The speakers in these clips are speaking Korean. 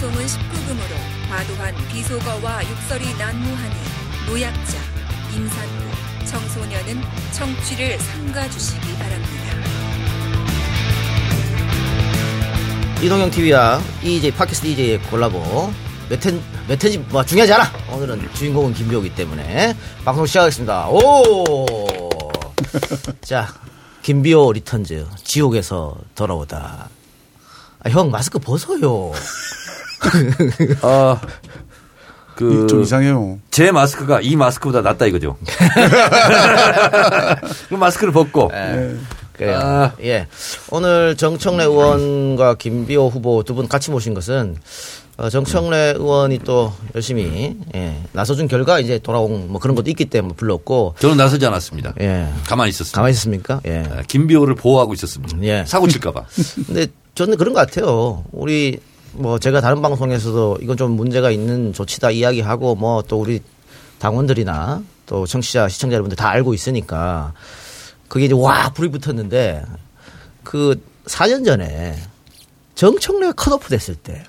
방송은 19금으로 과도한 비속어와 욕설이 난무하니 노약자, 임산부, 청소년은 청취를 삼가주시기 바랍니다. 이동형 TV와 EJ 팟캐스트 EJ의 콜라보 몇 탄 몇 탄인지 뭐 중요하지 않아. 오늘은 주인공은 김비오기 때문에 방송 시작하겠습니다. 오. 자, 김비오 Returns 지옥에서 돌아오다. 아, 형 마스크 벗어요. 아, 그, 좀 이상해요. 제 마스크가 이 마스크보다 낫다 이거죠. 그 마스크를 벗고. 그래요. 아. 예. 오늘 정청래 의원과 김비호 후보 두 분 같이 모신 것은 어, 정청래 의원이 또 열심히 예, 나서준 결과 이제 돌아온 뭐 그런 것도 있기 때문에 불렀고 저는 나서지 않았습니다. 예. 가만히 있었습니다. 가만히 있습니까? 예. 아, 김비호를 보호하고 있었습니다. 예. 사고 칠까봐. 근데 저는 그런 것 같아요. 우리 뭐 제가 다른 방송에서도 이건 좀 문제가 있는 조치다 이야기하고 뭐 또 우리 당원들이나 또 청취자 시청자 여러분들 다 알고 있으니까 그게 이제 와 불이 붙었는데 그 4년 전에 정청래가 컷오프 됐을 때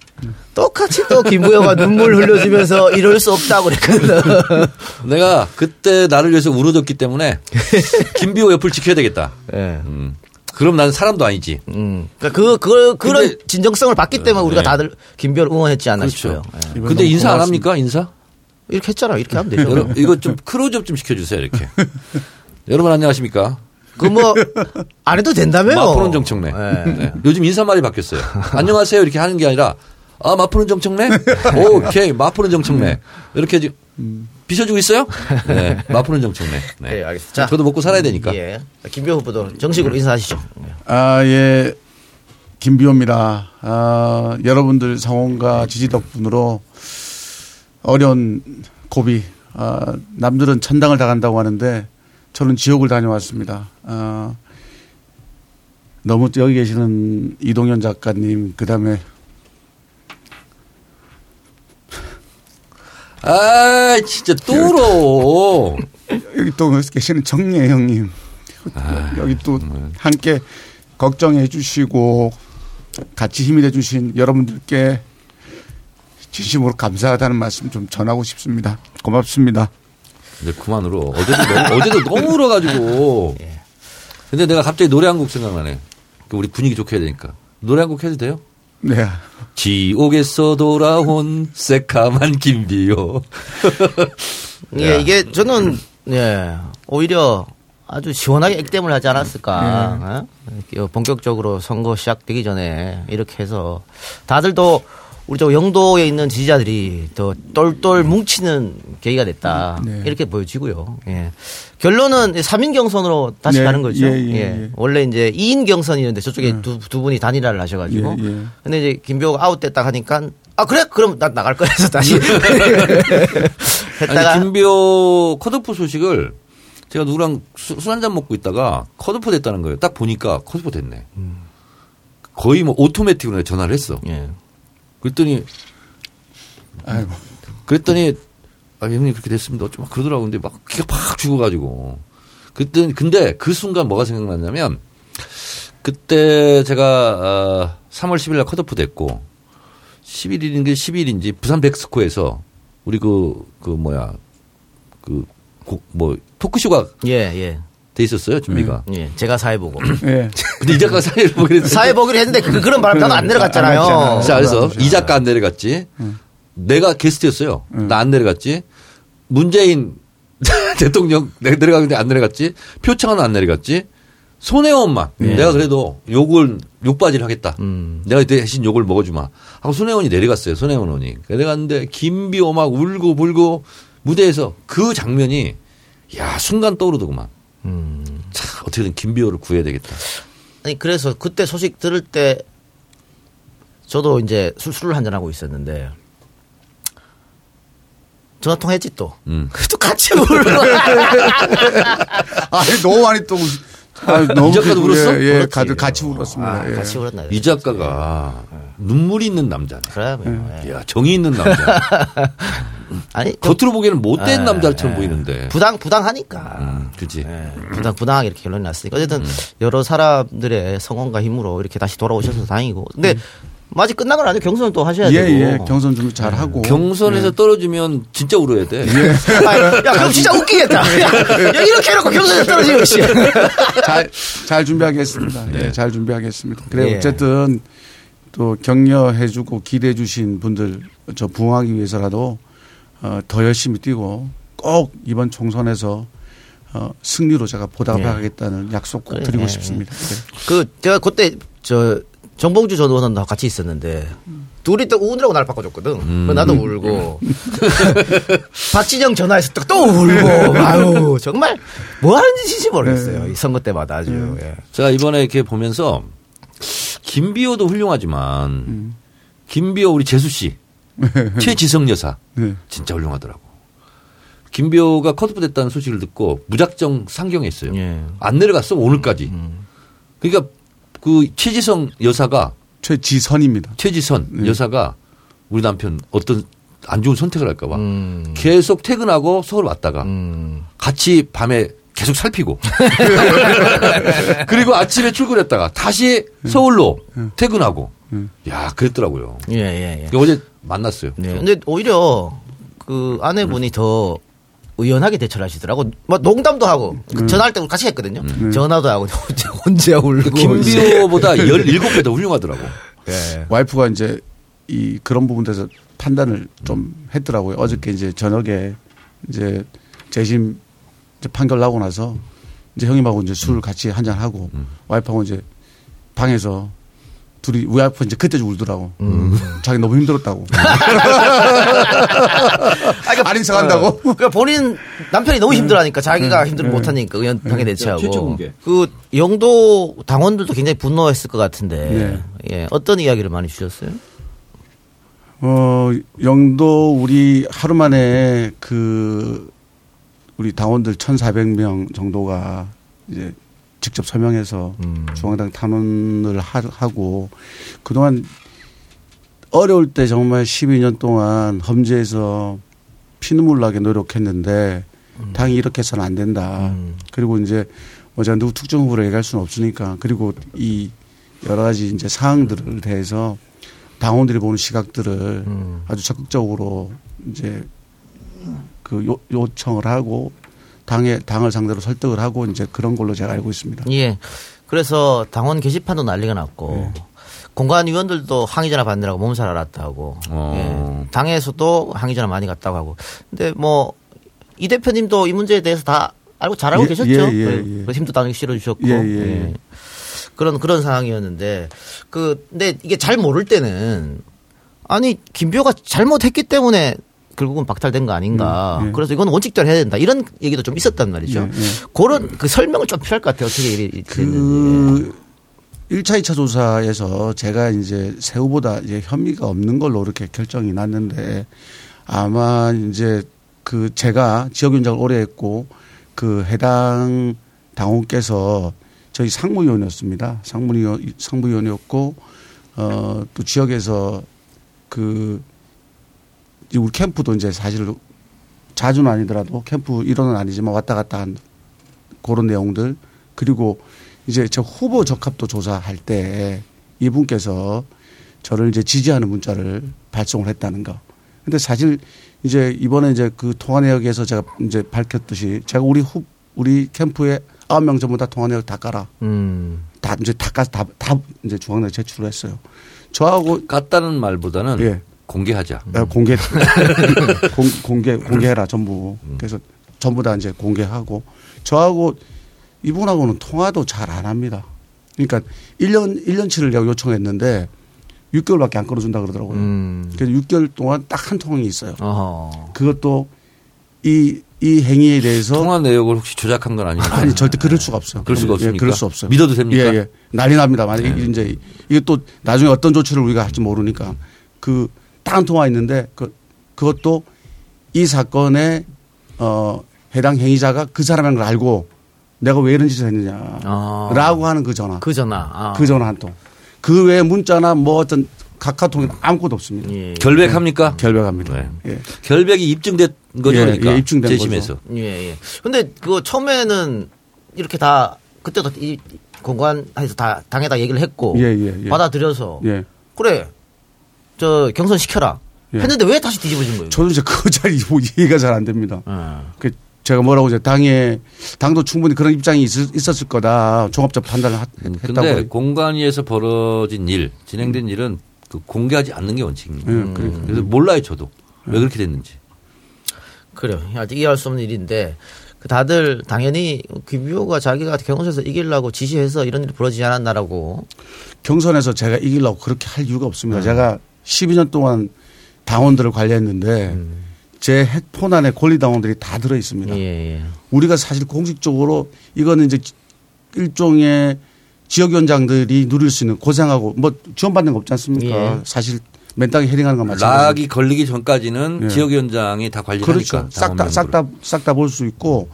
똑같이 또 김부영가 눈물 흘려주면서 이럴 수 없다고 그랬거든. 내가 그때 나를 위해서 울어줬기 때문에 김비호 옆을 지켜야 되겠다. 예. 음. 그럼 나는 사람도 아니지. 음. 그러니까 그, 그, 그런 근데- 진정성을 받기 때문에 우리가 네. 다들 김비호를 응원했지 않나 그렇죠. 싶어요. 예. 근데 인사 안 고맙습니다. 합니까? 인사? 이렇게 했잖아. 이렇게 하면 되죠. 여러분, 이거 좀 크로즈업 좀 시켜주세요. 이렇게. 여러분 안녕하십니까? 그 뭐 안 해도 된다며요. 마푸는 정청래. 예. 네. 요즘 인사말이 바뀌었어요. 안녕하세요 이렇게 하는 게 아니라 아 마푸는 정청래? 오케이 마푸는 정청래. 이렇게 지- 비춰주고 있어요? 네, 마푸는 정청래. 네. 네, 알겠습니다. 자, 저도 먹고 살아야 되니까. 예. 김병 후보도 정식으로 인사하시죠. 아, 예. 김비호입니다. 아, 여러분들 성원과 지지 덕분으로 어려운 고비, 아, 남들은 천당을 당한다고 하는데 저는 지옥을 다녀왔습니다. 아, 너무 여기 계시는 이동현 작가님, 그 다음에 아 진짜 또 울어. 여기 또 계시는 정예 형님, 여기 또 함께 걱정해 주시고 같이 힘이 돼 주신 여러분들께 진심으로 감사하다는 말씀 좀 전하고 싶습니다. 고맙습니다. 이제 그만 울어. 어제도 너무, 어제도 너무 울어가지고. 근데 내가 갑자기 노래 한 곡 생각나네. 그 우리 분위기 좋게 해야 되니까. 노래 한 곡 해도 돼요? 네. 지옥에서 돌아온 새카만 김비요. 예, 이게 저는 예 오히려 아주 시원하게 액땜을 하지 않았을까. 어? 본격적으로 선거 시작되기 전에 이렇게 해서 다들도 우리 저 영도에 있는 지지자들이 더 똘똘 뭉치는 계기가 됐다. 네. 이렇게 보여지고요. 예. 결론은 3인 경선으로 다시 네, 가는 거죠. 예, 예, 예. 원래 이제 2인 경선이었는데 저쪽에 두, 두 분이 단일화를 하셔가지고. 예, 예. 근데 이제 김병호가 아웃됐다 하니까 아 그래 그럼 나 나갈 거야 해서 다시 했다가 아니, 김비호 컷오프 소식을 제가 누구랑 술 한 잔 먹고 있다가 컷오프 됐다는 거예요. 딱 보니까 컷오프 됐네. 거의 뭐 오토매틱으로 전화를 했어. 예. 그랬더니 아이고. 그랬더니 아 형님 그렇게 됐습니다. 어쩌면 그러더라고. 근데 막 기가 팍 죽어가지고 그때 근데 그 순간 뭐가 생각났냐면 그때 제가 어, 3월 10일 날 컷오프 됐고 11일인지 10일인지 부산 백스코에서 우리 그 그 뭐야 그뭐 토크쇼가 예, 예. 돼 있었어요 준비가. 예. 제가 사회 보고. 예. 근데 이 작가 보게 됐어요. 사회 보기로 했는데 그, 그런 바람 나도 안 내려갔잖아요. 안. 자, 그래서. 이 작가 안 내려갔지. 내가 게스트였어요. 나안 내려갔지. 문재인 대통령 내가 내려가는데 안 내려갔지. 표창은 안 내려갔지. 손혜원만 내가 그래도 욕을 욕바지를 하겠다. 내가 대신 욕을 먹어주마. 하고 손혜원이 내려갔어요. 손혜원 의원이 내려갔는데 김비호 막 울고 불고 무대에서 그 장면이 야 순간 떠오르더구만. 자 어떻게든 김비호를 구해야 되겠다. 아니 그래서 그때 소식 들을 때 저도 이제 술, 술을 한잔 하고 있었는데 전화 통했지 또. 음. 또 같이 울어. 아니, 너무 많이 또. 아, 너무 이 작가도 울었어? 예, 예. 가득 같이 울었습니다. 아, 예. 같이 울었나. 이 작가가 눈물이 있는 남자네. 그러면 예. 야 정이 있는 남자. 아니 좀 겉으로 보기에는 못된 예, 남자처럼 예. 보이는데. 부당 부당하니까. 음, 그지. 예, 부당 부당하게 이렇게 결론이 났으니까 어쨌든 여러 사람들의 성원과 힘으로 이렇게 다시 돌아오셔서 다행이고. 근데 아직 끝난 건 아니고 경선을 또 하셔야 예, 되고. 예. 경선 준비 잘 하고. 경선에서 떨어지면 진짜 울어야 돼. 아, 야, 그럼 진짜 웃기겠다. 야, 야, 이렇게 해놓고 경선에 떨어지면 씨. 잘, 잘 준비하겠습니다. 예, 잘 준비하겠습니다. 그래 예. 어쨌든 또 격려해주고 기대해 주신 분들 저 부응하기 위해서라도 어, 더 열심히 뛰고 꼭 이번 총선에서 어, 승리로 제가 보답하겠다는 약속 꼭 드리고 예, 싶습니다. 네. 그 제가 그때 저 정봉주 전 의원하고 같이 있었는데 둘이 또 우느라고 날 바꿔줬거든. 그래서 나도 울고 박진영 전화해서 또, 또 울고 아유 정말 뭐 하는 짓인지 모르겠어요. 이 선거 때마다 아주. 예. 제가 이번에 이렇게 보면서 김비호도 훌륭하지만 김비호 우리 재수 씨, 최지성 여사 네. 진짜 훌륭하더라고. 김비호가 컷오프 됐다는 소식을 듣고 무작정 상경했어요. 예. 안 내려갔어 오늘까지. 그러니까 그 최지성 여사가 최지선입니다. 최지선 여사가 우리 남편 어떤 안 좋은 선택을 할까봐 음. 계속 퇴근하고 서울 왔다가 음. 같이 밤에 계속 살피고 그리고 아침에 출근했다가 다시 서울로 퇴근하고 야 그랬더라고요. 예, 예, 예. 어제 만났어요. 네. 근데 오히려 그 아내분이 더 의연하게 대처를 하시더라고. 뭐 농담도 하고 그 전화할 때 같이 했거든요. 전화도 하고 혼자, 혼자 울고. 김비호보다 17배 더 훌륭하더라고. 예. 와이프가 이제 이 그런 부분에서 판단을 좀 했더라고요. 어저께 이제 저녁에 이제 재심 이제 판결 나고 나서 이제 형님하고 이제 술 같이 한잔 하고 와이프하고 이제 방에서 둘이 우리 와이프 이제 그때 좀 울더라고. 자기 너무 힘들었다고. 안 인사한다고. 그러니까 본인 남편이 너무 힘들어하니까 자기가 힘들어 못하니까 의연하게 대처하고. 최초 공개. 그 영도 당원들도 굉장히 분노했을 것 같은데. 예. 어떤 이야기를 많이 주셨어요? 어, 영도 우리 하루 만에 그 우리 당원들 1,400명 정도가 이제 직접 서명해서 중앙당 탄원을 하- 하고 그동안 어려울 때 정말 12년 동안 험지에서 피눈물 나게 노력했는데 당이 이렇게 해서는 안 된다. 그리고 이제 뭐 제가 누구 특정 후보를 얘기할 수는 없으니까 그리고 이 여러 가지 이제 사항들을 대해서 당원들이 보는 시각들을 아주 적극적으로 이제 그 요, 요청을 하고 당에 당을 상대로 설득을 하고 이제 그런 걸로 제가 알고 있습니다. 예. 그래서 당원 게시판도 난리가 났고 공관 위원들도 항의 전화 받느라고 몸살 앓았다고. 어. 예. 당에서도 항의 전화 많이 갔다고 하고. 근데 뭐 이 대표님도 이 문제에 대해서 다 알고 잘 알고 예, 계셨죠. 예, 예, 그 예. 힘도 당연히 실어주셨고. 예, 예. 그런 그런 상황이었는데 그 근데 이게 잘 모를 때는 아니 김비호가 잘못했기 때문에 결국은 박탈된 거 아닌가. 음, 예. 그래서 이건 원칙대로 해야 된다. 이런 얘기도 좀 있었단 말이죠. 예, 예. 그런 그 설명을 좀 필요할 것 같아요. 어떻게 일이 됐는지. 그 1차, 2차 조사에서 제가 이제 새 후보다 이제 혐의가 없는 걸로 이렇게 결정이 났는데 아마 이제 그 제가 지역위원장을 오래 했고 그 해당 당원께서 저희 상무위원이었습니다. 상무위원, 상무위원이었고 어, 또 지역에서 그 우리 캠프도 이제 사실 자주는 아니더라도 캠프 일원은 아니지만 왔다 갔다 한 그런 내용들 그리고 이제 저 후보 적합도 조사할 때 이분께서 저를 이제 지지하는 문자를 발송을 했다는 거. 근데 사실 이제 이번에 이제 그 통화 내역에서 제가 이제 밝혔듯이 제가 우리 후 우리 캠프에 아홉 명 전부 다 통화 내역 다 깔아. 음. 다 이제 다 까서 다, 다 이제 중앙대 제출을 했어요. 저하고 깠다는 말보다는 예. 공개하자. 야, 공개 공, 공개 공개해라 전부. 그래서 전부 다 이제 공개하고 저하고 이분하고는 통화도 잘 안 합니다. 그러니까 1년 1년치를 내가 요청했는데 6개월밖에 안 끌어준다 그러더라고요. 음. 그래서 6개월 동안 딱 한 통이 있어요. 어허. 그것도 이, 이 행위에 대해서 통화 내역을 혹시 조작한 건 아닙니까? 아니 절대 그럴 수가 없어요. 그럴 수가 예, 없습니까? 그럴 수 없어요. 믿어도 됩니까? 예, 예. 난리 납니다. 만약 네. 이제 이게 또 나중에 어떤 조치를 우리가 할지 모르니까 그 딱 통화 있는데 그 그것도 이 사건에 어 해당 행위자가 그 사람인 걸 알고 내가 왜 이런 짓을 했느냐라고 아. 하는 그 전화. 그 전화. 아. 그 전화 한 통. 그 외에 문자나 뭐 어떤 카카오톡이 아무것도 없습니다. 예. 결백합니까? 결백합니다. 네. 예. 결백이 입증된 거죠, 예, 그러니까 예, 입증된 재심에서. 예, 예. 근데 그거 처음에는 이렇게 다 그때도 이 공관에서 다 당에다 얘기를 했고 예, 예, 예. 받아들여서 예. 그래 저 경선 시켜라. 예. 했는데 왜 다시 뒤집어진 거예요? 저는 이제 그거 잘 이해가 잘 안 됩니다. 어. 그 제가 뭐라고 이제 당에 당도 충분히 그런 입장이 있, 있었을 거다 종합적 판단을 하- 음, 했다고. 근데 공간위에서 벌어진 일, 진행된 일은 그 공개하지 않는 게 원칙입니다. 음, 그러니까. 그래서 몰라요, 저도. 왜 그렇게 됐는지. 그래요. 아직 이해할 수 없는 일인데 그 다들 당연히 김비호가 자기가 경선에서 이기려고 지시해서 이런 일이 벌어지지 않았나라고. 경선에서 제가 이기려고 그렇게 할 이유가 없습니다. 음. 제가 12년 동안 당원들을 관리했는데 음. 제 핵폰 안에 권리 당원들이 다 들어 있습니다. 예, 예. 우리가 사실 공식적으로 이거는 이제 일종의 지역위원장들이 누릴 수 있는 고생하고 뭐 지원받는 거 없지 않습니까? 예. 사실 맨 땅에 헤링하는 건 마찬가지. 락이 걸리기 전까지는 예. 지역위원장이 다 관리를 그렇죠. 하니까. 싹다 싹 다 싹 다 볼 수 있고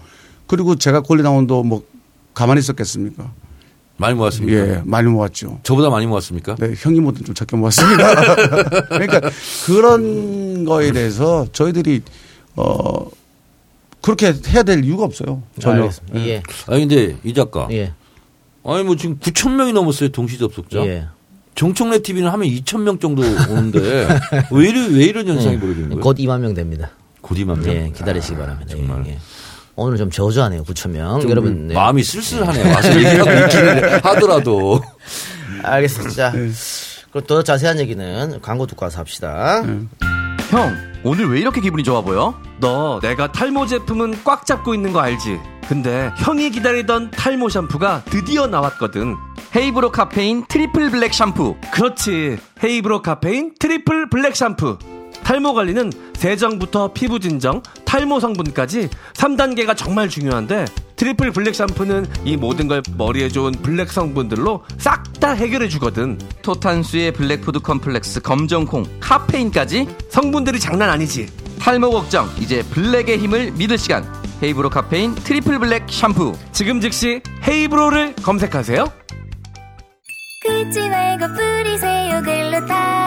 그리고 제가 권리당원도 뭐 가만히 있었겠습니까? 많이 모았습니까? 예, 많이 모았죠. 저보다 많이 모았습니까? 네, 형님보다 좀 적게 모았습니다. 그러니까 그런 거에 대해서 저희들이 어 그렇게 해야 될 이유가 없어요. 전혀. 알겠습니다. 예. 아니 근데 이 작가. 예. 아니 뭐 지금 9천 명이 넘었어요 동시 접속자. 예. 정청래 TV는 하면 2천 명 정도 오는데 왜 이런 왜 이런 현상이 벌어지는 거예요? 곧 2만 명 됩니다. 곧 2만 명. 예, 기다리시기 바랍니다. 예, 정말. 예. 오늘 좀 저조하네요. 9천 명. 좀 여러분. 네. 마음이 쓸쓸하네. 와서 얘기하고 있기는 하더라도. 알겠습니다. 자, 그럼 더 자세한 얘기는 광고 듣고 와서 합시다. 형, 오늘 왜 이렇게 기분이 좋아 보여? 너 내가 탈모 제품은 꽉 잡고 있는 거 알지? 근데 형이 기다리던 탈모 샴푸가 드디어 나왔거든. 헤이브로 카페인 트리플 블랙 샴푸. 그렇지. 헤이브로 카페인 트리플 블랙 샴푸. 탈모 관리는 세정부터 피부 진정, 탈모 성분까지 3단계가 정말 중요한데 트리플 블랙 샴푸는 이 모든 걸 머리에 좋은 블랙 성분들로 싹 다 해결해 주거든. 토탄수의 블랙 푸드 컴플렉스 검정콩 카페인까지 성분들이 장난 아니지. 탈모 걱정 이제 블랙의 힘을 믿을 시간 헤이브로 카페인 트리플 블랙 샴푸 지금 즉시 헤이브로를 검색하세요. 긁지 말고 뿌리세요 글루타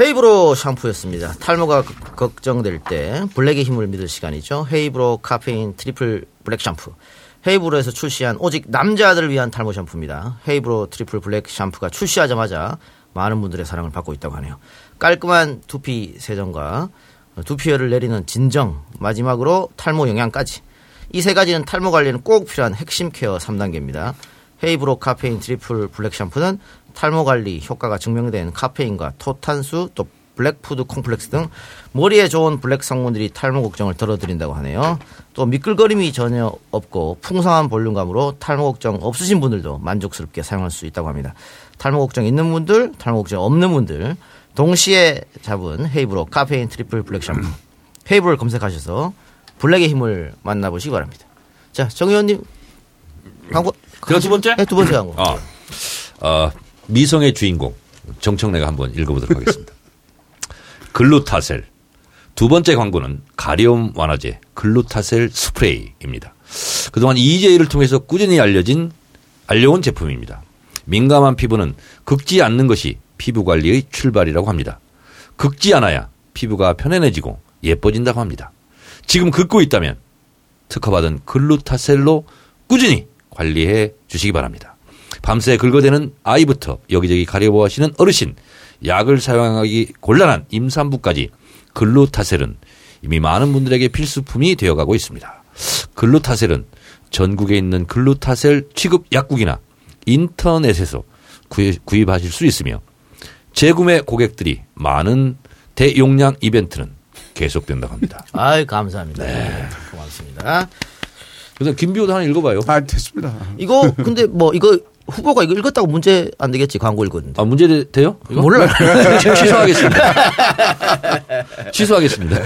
헤이브로 샴푸였습니다. 탈모가 걱- 걱정될 때 블랙의 힘을 믿을 시간이죠. 헤이브로 카페인 트리플 블랙 샴푸. 헤이브로에서 출시한 오직 남자들을 위한 탈모 샴푸입니다. 헤이브로 트리플 블랙 샴푸가 출시하자마자 많은 분들의 사랑을 받고 있다고 하네요. 깔끔한 두피 세정과 두피열을 내리는 진정, 마지막으로 탈모 영양까지. 이 세 가지는 탈모 관리에는 꼭 필요한 핵심 케어 3단계입니다. 헤이브로 카페인 트리플 블랙 샴푸는 탈모 관리 효과가 증명된 카페인과 토탄수 또 블랙푸드 콤플렉스 등 머리에 좋은 블랙 성분들이 탈모 걱정을 덜어드린다고 하네요. 또 미끌거림이 전혀 없고 풍성한 볼륨감으로 탈모 걱정 없으신 분들도 만족스럽게 사용할 수 있다고 합니다. 탈모 걱정 있는 분들, 탈모 걱정 없는 분들 동시에 잡은 헤이브로 카페인 트리플 블랙 샴푸 헤이브를 검색하셔서 블랙의 힘을 만나보시기 바랍니다. 자, 정 의원님 광고 두 번째? 네, 두 번째 광고. 아, 어, 미성의 주인공 정청래가 한번 읽어보도록 하겠습니다. 글루타셀 두 번째 광고는 가려움 완화제 글루타셀 스프레이입니다. 그동안 EJ를 통해서 꾸준히 알려진 알려온 제품입니다. 민감한 피부는 긁지 않는 것이 피부 관리의 출발이라고 합니다. 긁지 않아야 피부가 편안해지고 예뻐진다고 합니다. 지금 긁고 있다면 특허받은 글루타셀로 꾸준히 관리해 주시기 바랍니다. 밤새 긁어대는 아이부터 여기저기 가려워하시는 어르신, 약을 사용하기 곤란한 임산부까지 글루타셀은 이미 많은 분들에게 필수품이 되어가고 있습니다. 글루타셀은 전국에 있는 글루타셀 취급 약국이나 인터넷에서 구입, 구입하실 수 있으며 재구매 고객들이 많은 대용량 이벤트는 계속된다고 합니다. 아이 감사합니다. 네. 고맙습니다. 그래서 김비호도 하나 읽어봐요. 아, 됐습니다. 이거 근데 뭐 이거 후보가 이거 읽었다고 문제 안 되겠지 광고 읽었는데. 아, 문제 되- 돼요? 이거? 몰라. 취소하겠습니다. 취소하겠습니다.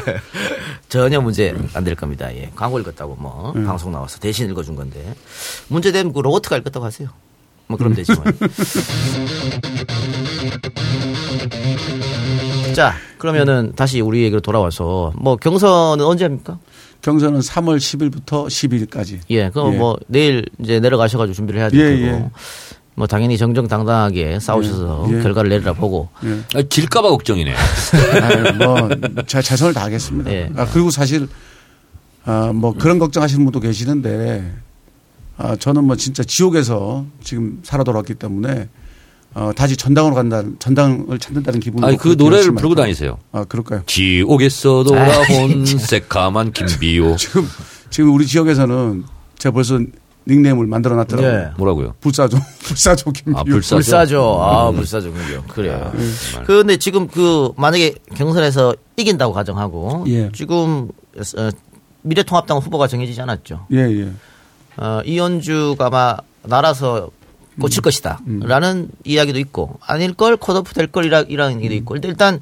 전혀 문제 안 될 겁니다. 예. 광고 읽었다고 뭐 방송 나와서 대신 읽어준 건데 문제 되면 그 로버트가 읽었다고 하세요. 뭐 그럼 되지만. 자, 그러면은 다시 우리 얘기로 돌아와서 뭐 경선은 언제 합니까? 경선은 3월 10일부터 12일까지. 예, 그럼 예. 뭐 내일 이제 내려가셔가지고 준비를 해야 될 예. 예. 뭐 당연히 정정당당하게 싸우셔서 예. 결과를 내리라 보고. 아, 질까봐 걱정이네. 뭐, 제 최선을 다하겠습니다. 예. 아, 그리고 사실, 아, 뭐 그런 걱정하시는 분도 계시는데, 아, 저는 뭐 진짜 지옥에서 지금 살아 돌아왔기 때문에, 어, 다시 전당으로 간다, 전당을 찾는다는 기분으로. 아니 그 노래를 부르고 할 다니세요. 아, 그럴까요? 지옥에서 돌아온 새까만 김비호. 지금, 지금 우리 지역에서는 제가 벌써 닉네임을 만들어 놨더라고요. 예. 뭐라고요? 불사조, 불사조 김비호. 아, 불사조. 불사조. 아, 음. 불사조 공격. 그래요. 정말. 근데 지금 그 만약에 경선에서 이긴다고 가정하고 예. 지금 어, 미래통합당 후보가 정해지지 않았죠. 예, 예. 어, 이현주가 아마 날아서 꽂힐 음. 것이다. 라는 이야기도 있고, 아닐 걸, 컷오프 될 걸, 이라- 이라는 얘기도 있고. 근데 일단,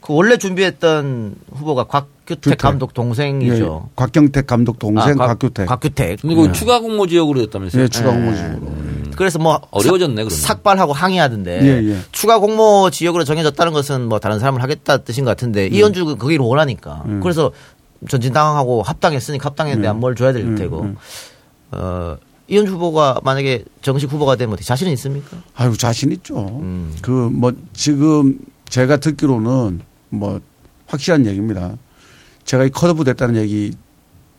그 원래 준비했던 후보가 곽규택 규택. 감독 예. 동생이죠. 곽경택 감독 동생 아, 곽- 곽규택. 곽규택. 근데 그 예. 추가 공모 지역으로 됐다면서요? 예, 추가 공모직으로. 그래서 뭐. 어려워졌네, 삭- 그러면. 삭발하고 항의하던데. 예, 예. 추가 공모 지역으로 정해졌다는 것은 뭐 다른 사람을 하겠다 뜻인 것 같은데, 음. 이현주가 거기를 원하니까. 그래서 전진당하고 합당했으니까 합당했는데 음. 안뭘 줘야 될 테고. 어, 이현주 후보가 만약에 정식 후보가 되면 어떻게 자신은 있습니까? 아유 자신 있죠. 음. 그뭐 지금 제가 듣기로는 뭐 확실한 얘기입니다. 제가 이 컷오프 됐다는 얘기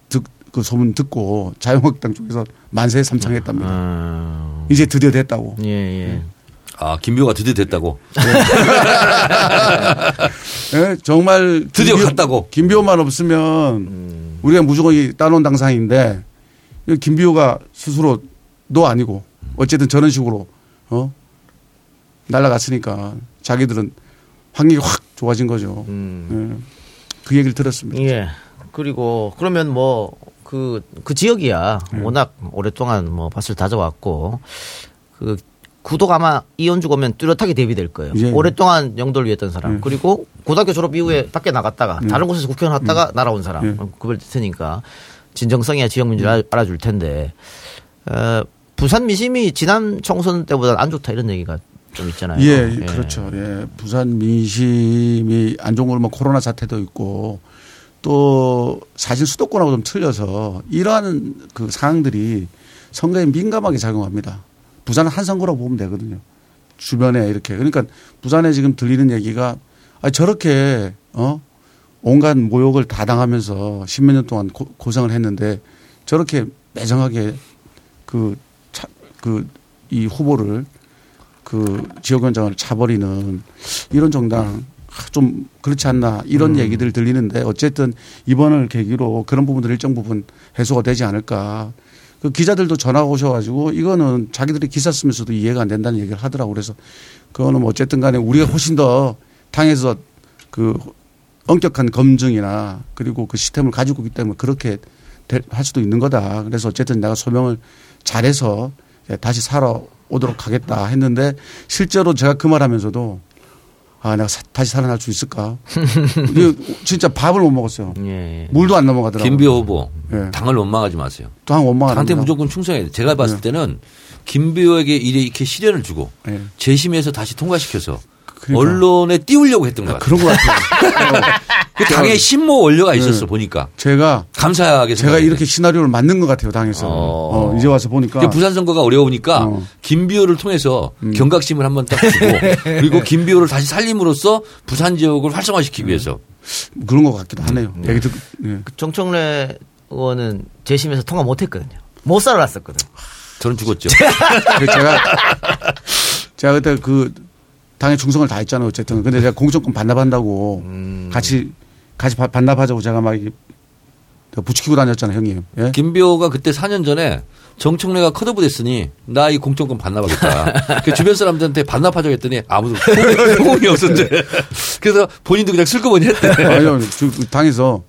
듣, 그 소문 듣고 자유한국당 쪽에서 만세 삼창했답니다. 음. 이제 드디어 됐다고. 예, 예. 아, 김비호가 드디어 됐다고. 예, 정말 드디어 김비호- 갔다고. 김비호만 없으면 우리가 무조건 이 따놓은 당상인데 이 김비호가 스스로 너 아니고 어쨌든 저런 식으로 어 날라갔으니까 자기들은 환경이 확 좋아진 거죠. 음. 예. 그 얘기를 들었습니다. 예. 그리고 그러면 뭐 그그 지역이야 음. 워낙 오랫동안 뭐 밭을 다져왔고 그 구도가 아마 이현주가 오면 뚜렷하게 대비될 거예요. 예. 오랫동안 영도를 위했던 사람. 예. 그리고 고등학교 졸업 이후에 밖에 나갔다가 다른 곳에서 국회의원 했다가 날아온 사람. 예. 그걸 테니까 진정성이야 지역 민주를 알아줄 텐데 어, 부산 민심이 지난 총선 때보다 안 좋다 이런 얘기가 좀 있잖아요. 예, 예, 그렇죠. 예. 부산 민심이 안 좋은 걸뭐 코로나 사태도 있고 또 사실 수도권하고 좀 틀려서 이러한 그 상황들이 선거에 민감하게 작용합니다. 부산은 한 선거라고 보면 되거든요. 주변에 이렇게. 그러니까 부산에 지금 들리는 얘기가 아 저렇게 어 온갖 모욕을 다 당하면서 십몇 년 동안 고, 고생을 했는데 저렇게 매정하게 그그이 후보를 그 지역위원장을 차버리는 이런 정당 좀 그렇지 않나 이런 얘기들 들리는데 어쨌든 이번을 계기로 그런 부분들 일정 부분 해소가 되지 않을까. 그 기자들도 전화 오셔가지고 이거는 자기들이 기사 쓰면서도 이해가 안 된다는 얘기를 하더라고 그래서 그거는 뭐 어쨌든 간에 우리가 훨씬 더 당에서 그 엄격한 검증이나 그리고 그 시스템을 가지고 있기 때문에 그렇게 될- 할 수도 있는 거다. 그래서 어쨌든 내가 소명을 잘해서 다시 살아오도록 하겠다 했는데 실제로 제가 그 말 하면서도 아, 내가 사- 다시 살아날 수 있을까? 진짜 밥을 못 먹었어요. 예, 예. 물도 안 넘어가더라고요. 김비호 후보. 예. 당을 원망하지 마세요. 또한 원망 안 당한테. 무조건 충성해야 돼. 제가 봤을 네. 때는 김비호에게 이렇게 시련을 주고 예. 재심해서 다시 통과시켜서 그러니까. 언론에 띄우려고 했던 것 아, 같아요. 그런 것 같아요. 그 당에 신모 원료가 있었어 네. 보니까 제가 감사하게 제가 생각해요. 이렇게 시나리오를 만든 것 같아요, 당에서. 어. 어, 이제 와서 보니까. 부산 선거가 어려우니까 어. 음. 김비호를 통해서 경각심을 한번 딱 주고 그리고 김비호를 다시 살림으로써 부산 지역을 활성화시키기 위해서 그런 것 같기도 하네요. 음. 얘기 듣고. 예. 정청래 의원은 재심에서 통과 못했거든요. 못 살아났었거든. 저는 죽었죠. 그 제가 제가 그때 그 당에 충성을 다했잖아요. 어쨌든 근데 제가 공천권 반납한다고 음. 같이 같이 바- 반납하자고 제가 막 부추기고 다녔잖아요, 형님. 예? 김비호가 그때 4년 전에 정청래가 컷오프 됐으니 나 이 공천권 반납하겠다. 그 주변 사람들한테 반납하자고 했더니 아무도 호응이- 호응이 없었대. 그래서 본인도 그냥 슬그머니 했대. 아니요, 당에서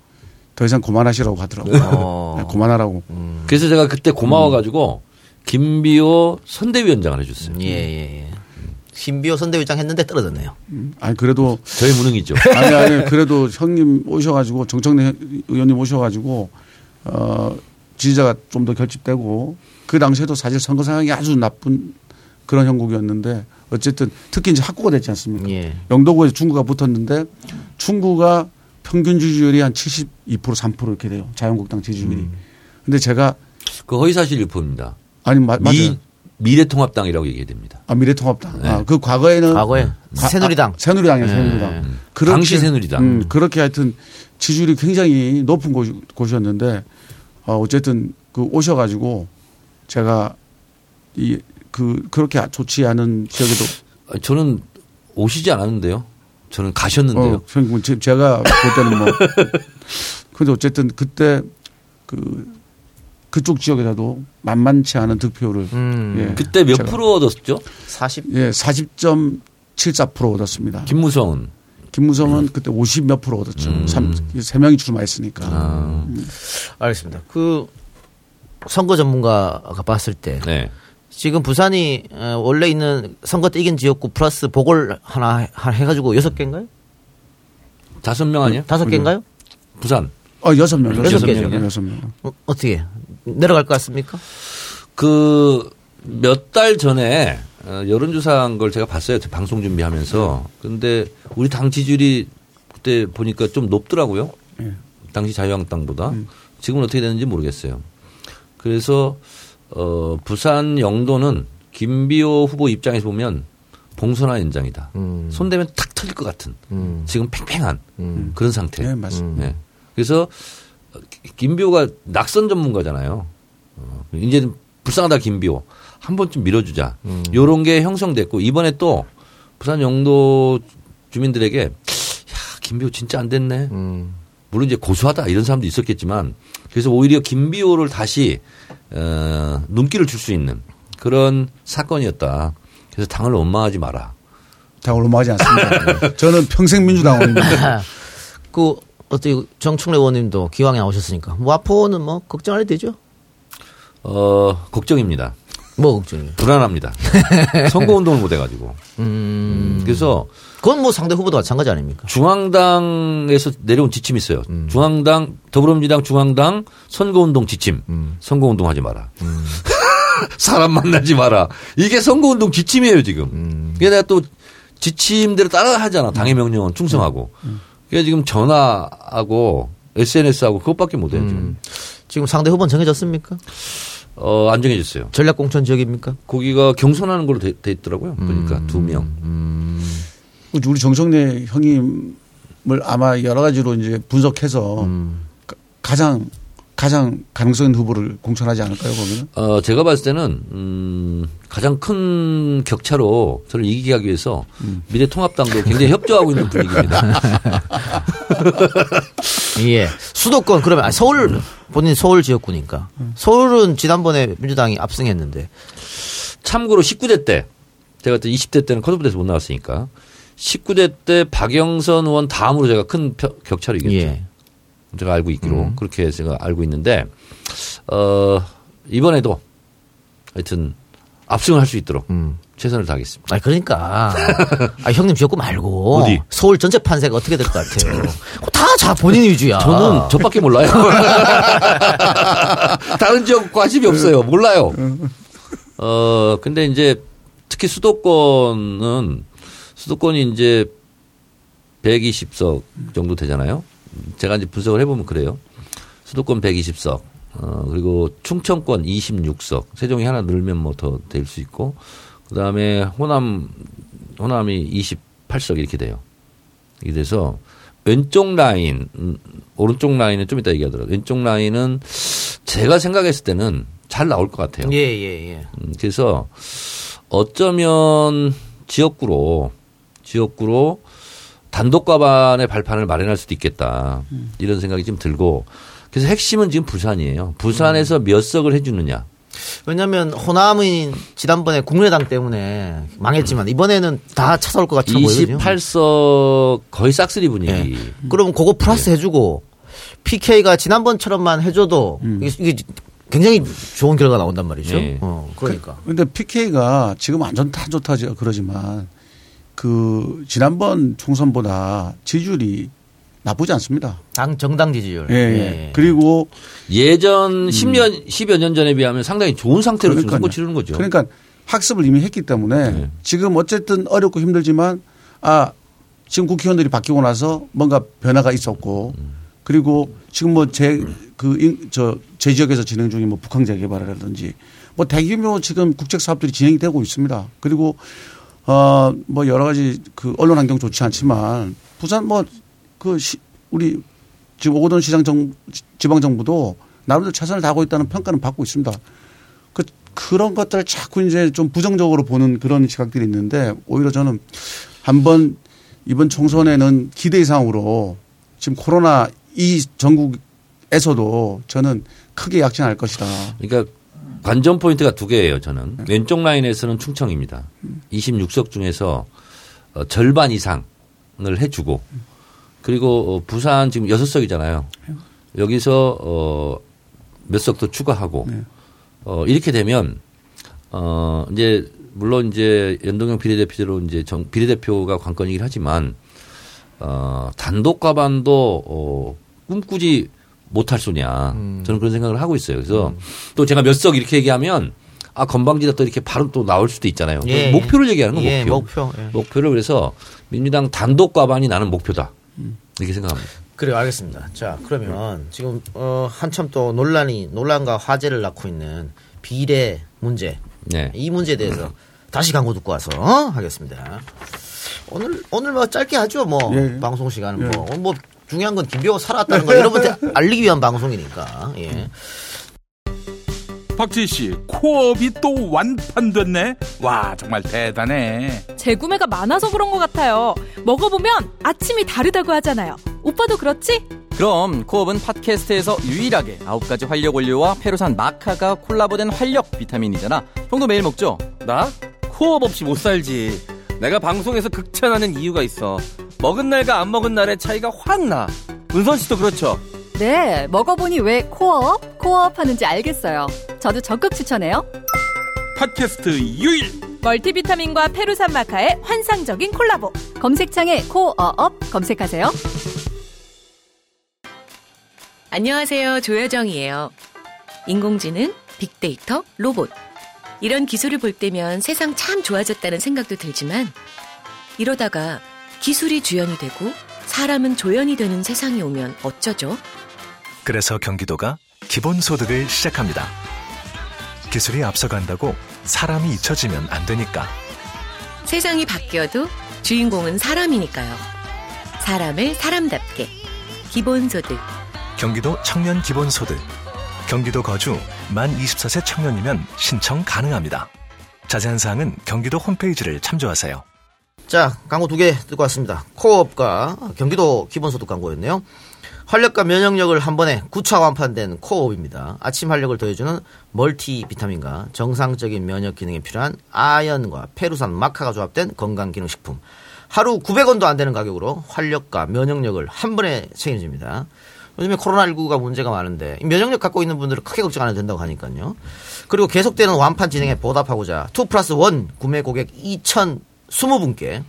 더 이상 그만하시라고 하더라고요. 어. 네, 그만하라고. 그래서 제가 그때 고마워가지고 김비호 선대위원장을 해줬어요. 예, 예, 예. 신비호 선대위장 했는데 떨어졌네요. 아니 그래도 저희 무능이죠. 아니 아니 그래도 형님 오셔가지고 정청래 의원님 오셔가지고 어 지지자가 좀 더 결집되고 그 당시에도 사실 선거 상황이 아주 나쁜 그런 형국이었는데 어쨌든 특히 이제 학구가 됐지 않습니까? 예. 영도구에서 중구가 붙었는데 중구가 평균 지지율이 한 72% 3% 이렇게 돼요. 자유한국당 지지율이. 음. 근데 제가 그 허위사실 유포입니다. 아니 마, 맞아요. 미, 미래통합당이라고 얘기해야 됩니다. 아, 미래통합당. 네. 아, 그 과거에는 과거에 과- 새누리당. 아, 새누리당이에요, 네. 새누리당. 당시 새누리당. 음, 그렇게 하여튼 지지율이 굉장히 높은 곳, 곳이었는데 어, 어쨌든 그 오셔가지고 제가 이 그 그렇게 좋지 않은 지역에도 아, 저는 오시지 않았는데요. 저는 가셨는데요. 어, 제가 볼 때는 뭐 근데 어쨌든 그때 그 그쪽 지역에서도 만만치 않은 득표를 음. 예. 그때 몇 프로 얻었죠? 40. 예, 40.74% 얻었습니다. 김무성은 김무성은 그때 50 몇 프로 얻었죠. 음. 삼- 세 명이 출마했으니까. 아, 알겠습니다. 그 선거 전문가가 봤을 때 네. 지금 부산이 어, 원래 있는 선거 때 이긴 지역구 플러스 보궐 하나 하- 해가지고 여섯 개인가요? 다섯 명 아니에요? 다섯 개인가요? 부산. 어, 여섯 명. 여섯 개죠. 명. 여섯 명. 어, 어떻게 내려갈 것 같습니까? 그 몇 달 전에 어, 여론조사한 걸 제가 봤어요. 방송 준비하면서. 근데 우리 당 지지율이 그때 보니까 좀 높더라고요. 예. 당시 자유한국당보다. 음. 지금은 어떻게 되는지 모르겠어요. 그래서 어 부산 영도는 김비호 후보 입장에서 보면 봉선화 연장이다. 음. 손대면 탁 터질 것 같은 음. 지금 팽팽한 음. 그런 상태. 네, 맞습니다. 네. 그래서 김비호가 낙선 전문가잖아요. 어, 이제는 불쌍하다 김비호 한 번쯤 밀어주자. 음. 요런 게 형성됐고 이번에 또 부산 영도 주민들에게 야 김비호 진짜 안 됐네. 음. 물론 이제 고수하다 이런 사람도 있었겠지만 그래서 오히려 김비호를 다시 어, 눈길을 줄 수 있는 그런 사건이었다. 그래서 당을 원망하지 마라. 다 올라가지 않습니다. 저는 평생 민주당원입니다. 그 어떻게 정충래 의원님도 기왕에 나오셨으니까 뭐 와포는 뭐 걱정 안 해도 되죠? 어, 걱정입니다. 뭐 걱정이에요? 불안합니다. 선거 운동을 못 해가지고. 음. 그래서 그건 뭐 상대 후보도 마찬가지 아닙니까? 중앙당에서 내려온 지침이 있어요. 중앙당, 더불어민주당 중앙당 선거 운동 지침. 선거 운동 하지 마라. 사람 만나지 마라. 이게 선거 운동 지침이에요, 지금. 그게 내가 또 지침대로 따라 하잖아. 당의 명령은 충성하고. 그게 지금 전화하고 SNS하고 그것밖에 못 해요, 지금. 지금 상대 후보는 정해졌습니까? 어, 안 정해졌어요. 전략공천 지역입니까? 거기가 경선하는 걸로 돼, 돼 있더라고요. 보니까 두 명. 우리 정청래 형님을 아마 여러 가지로 이제 분석해서 가- 가장 가장 가능성 있는 후보를 공천하지 않을까요, 거기는? 어, 제가 봤을 때는, 음, 가장 큰 격차로 저를 이기게 하기 위해서 미래통합당도 굉장히 협조하고 있는 분위기입니다. 예. 수도권 그러면 아니, 서울 본인 서울 지역구니까 서울은 지난번에 민주당이 압승했는데 참고로 19대 때, 제가 그때 20대 때는 컷오프돼서 못 나왔으니까, 19대 때 박영선 의원 다음으로 제가 큰 펴- 격차로 이겼죠. 예. 제가 알고 있기로 그렇게 제가 알고 있는데 어 이번에도 하여튼 압승을 할 수 있도록 음. 최선을 다하겠습니다. 아니 그러니까 아 형님 지역구 말고 어디? 서울 전체 판세가 어떻게 될 것 같아요? 다자 본인 위주야. 저는 저밖에 몰라요. 다른 지역 관심이 없어요. 몰라요. 어 근데 이제 특히 수도권은 수도권이 이제 120석 정도 되잖아요. 제가 이제 분석을 해보면 그래요. 수도권 120석, 어, 그리고 충청권 26석, 세종이 하나 늘면 뭐 더 될 수 있고, 그 다음에 호남, 호남이 28석 이렇게 돼요. 이게 돼서 왼쪽 라인, 음, 오른쪽 라인은 좀 이따 얘기하더라고요. 왼쪽 라인은 제가 생각했을 때는 잘 나올 것 같아요. 예, 예, 예. 음, 그래서 어쩌면 지역구로 지역구로 단독 과반의 발판을 마련할 수도 있겠다 이런 생각이 좀 들고 그래서 핵심은 지금 부산이에요. 부산에서 몇 석을 해주느냐. 왜냐면 호남은 지난번에 국민의당 때문에 망했지만 이번에는 다 찾아올 것 같아 보이거든요. 28석 거의 싹쓸이 분위기. 예. 그러면 그거 플러스 해주고 PK가 지난번처럼만 해줘도 이게, 이게 굉장히 좋은 결과가 나온단 말이죠. 네. 어, 그러니까. 근데 PK가 지금 안 좋다, 안 좋다 그러지만 그 지난번 총선보다 지지율이 나쁘지 않습니다. 당 정당 지지율. 예, 예. 그리고 예전 10년, 10여 년 전에 비하면 상당히 좋은 상태로 지금 그러니까요. 선거 치르는 거죠. 그러니까 학습을 이미 했기 때문에 네. 지금 어쨌든 어렵고 힘들지만 아 지금 국회의원들이 바뀌고 나서 뭔가 변화가 있었고 그리고 지금 뭐 제 그 저 제 지역에서 진행 중인 뭐 북한 재개발이라든지 뭐 대규모 지금 국책 사업들이 진행이 되고 있습니다. 그리고 어 뭐 여러 가지 그 언론 환경 좋지 않지만 부산 뭐 그 우리 지금 오거돈 시장 정 지방 정부도 나름대로 최선을 다하고 있다는 평가는 받고 있습니다. 그 그런 것들을 자꾸 이제 좀 부정적으로 보는 그런 시각들이 있는데 오히려 저는 한번 이번 총선에는 기대 이상으로 지금 코로나 이 전국에서도 저는 크게 약진할 것이다. 그러니까 관전 포인트가 두 개예요. 저는 왼쪽 라인에서는 충청입니다. 26석 중에서 어, 절반 이상을 해주고 그리고 어, 부산 지금 6석이잖아요. 여기서 어, 몇 석 더 추가하고 어, 이렇게 되면 어, 이제 물론 이제 연동형 비례대표로 이제 정, 비례대표가 관건이긴 하지만 어, 단독 과반도 어, 꿈꾸지 못할 소냐. 저는 그런 생각을 하고 있어요. 그래서 또 제가 몇 석 이렇게 얘기하면 아 건방지다 또 이렇게 바로 또 나올 수도 있잖아요. 예, 목표를 얘기하는 건 예, 목표. 목표. 예. 목표를 그래서 민주당 단독 과반이 나는 목표다. 이렇게 생각합니다. 그래요, 알겠습니다. 자, 그러면 지금 어, 한참 또 논란이 논란과 화제를 낳고 있는 비례 문제 네. 이 문제에 대해서 다시 광고 듣고 와서 어? 하겠습니다. 오늘 오늘 뭐 짧게 하죠, 뭐 예, 예. 방송 시간은 뭐, 뭐 중요한 건 김병호 살아왔다는 거 여러분한테 알리기 위한 방송이니까. 예. 박지희 씨, 코업이 또 완판됐네. 와, 정말 대단해. 재구매가 많아서 그런 것 같아요. 먹어보면 아침이 다르다고 하잖아요. 오빠도 그렇지? 그럼 코업은 팟캐스트에서 유일하게 9가지 활력 원료와 페루산 마카가 콜라보된 활력 비타민이잖아. 형도 매일 먹죠? 나? 코어업 없이 못 살지. 내가 방송에서 극찬하는 이유가 있어. 먹은 날과 안 먹은 날의 차이가 확 나. 은선 씨도 그렇죠. 네, 먹어보니 왜 코어업, 코어업 하는지 알겠어요. 저도 적극 추천해요. 팟캐스트 유일. 멀티비타민과 페루산 마카의 환상적인 콜라보. 검색창에 코어업 검색하세요. 안녕하세요. 조여정이에요. 인공지능, 빅데이터, 로봇. 이런 기술을 볼 때면 세상 참 좋아졌다는 생각도 들지만 이러다가 기술이 주연이 되고 사람은 조연이 되는 세상이 오면 어쩌죠? 그래서 경기도가 기본소득을 시작합니다. 기술이 앞서간다고 사람이 잊혀지면 안 되니까. 세상이 바뀌어도 주인공은 사람이니까요. 사람을 사람답게. 기본소득. 경기도 청년 기본소득. 경기도 거주 만 24세 청년이면 신청 가능합니다. 자세한 사항은 경기도 홈페이지를 참조하세요. 자, 광고 두 개 듣고 왔습니다. 코업과 경기도 기본소득 광고였네요. 활력과 면역력을 한 번에 구차 완판된 코업입니다. 아침 활력을 더해주는 멀티 비타민과 정상적인 면역 기능에 필요한 아연과 페루산 마카가 조합된 건강기능식품. 하루 900원도 안 되는 가격으로 활력과 면역력을 한 번에 책임집니다. 요즘에 코로나19가 문제가 많은데 이 면역력 갖고 있는 분들은 크게 걱정 안 해도 된다고 하니까요. 그리고 계속되는 완판 진행에 보답하고자 2 플러스 1 구매 고객 2,020분께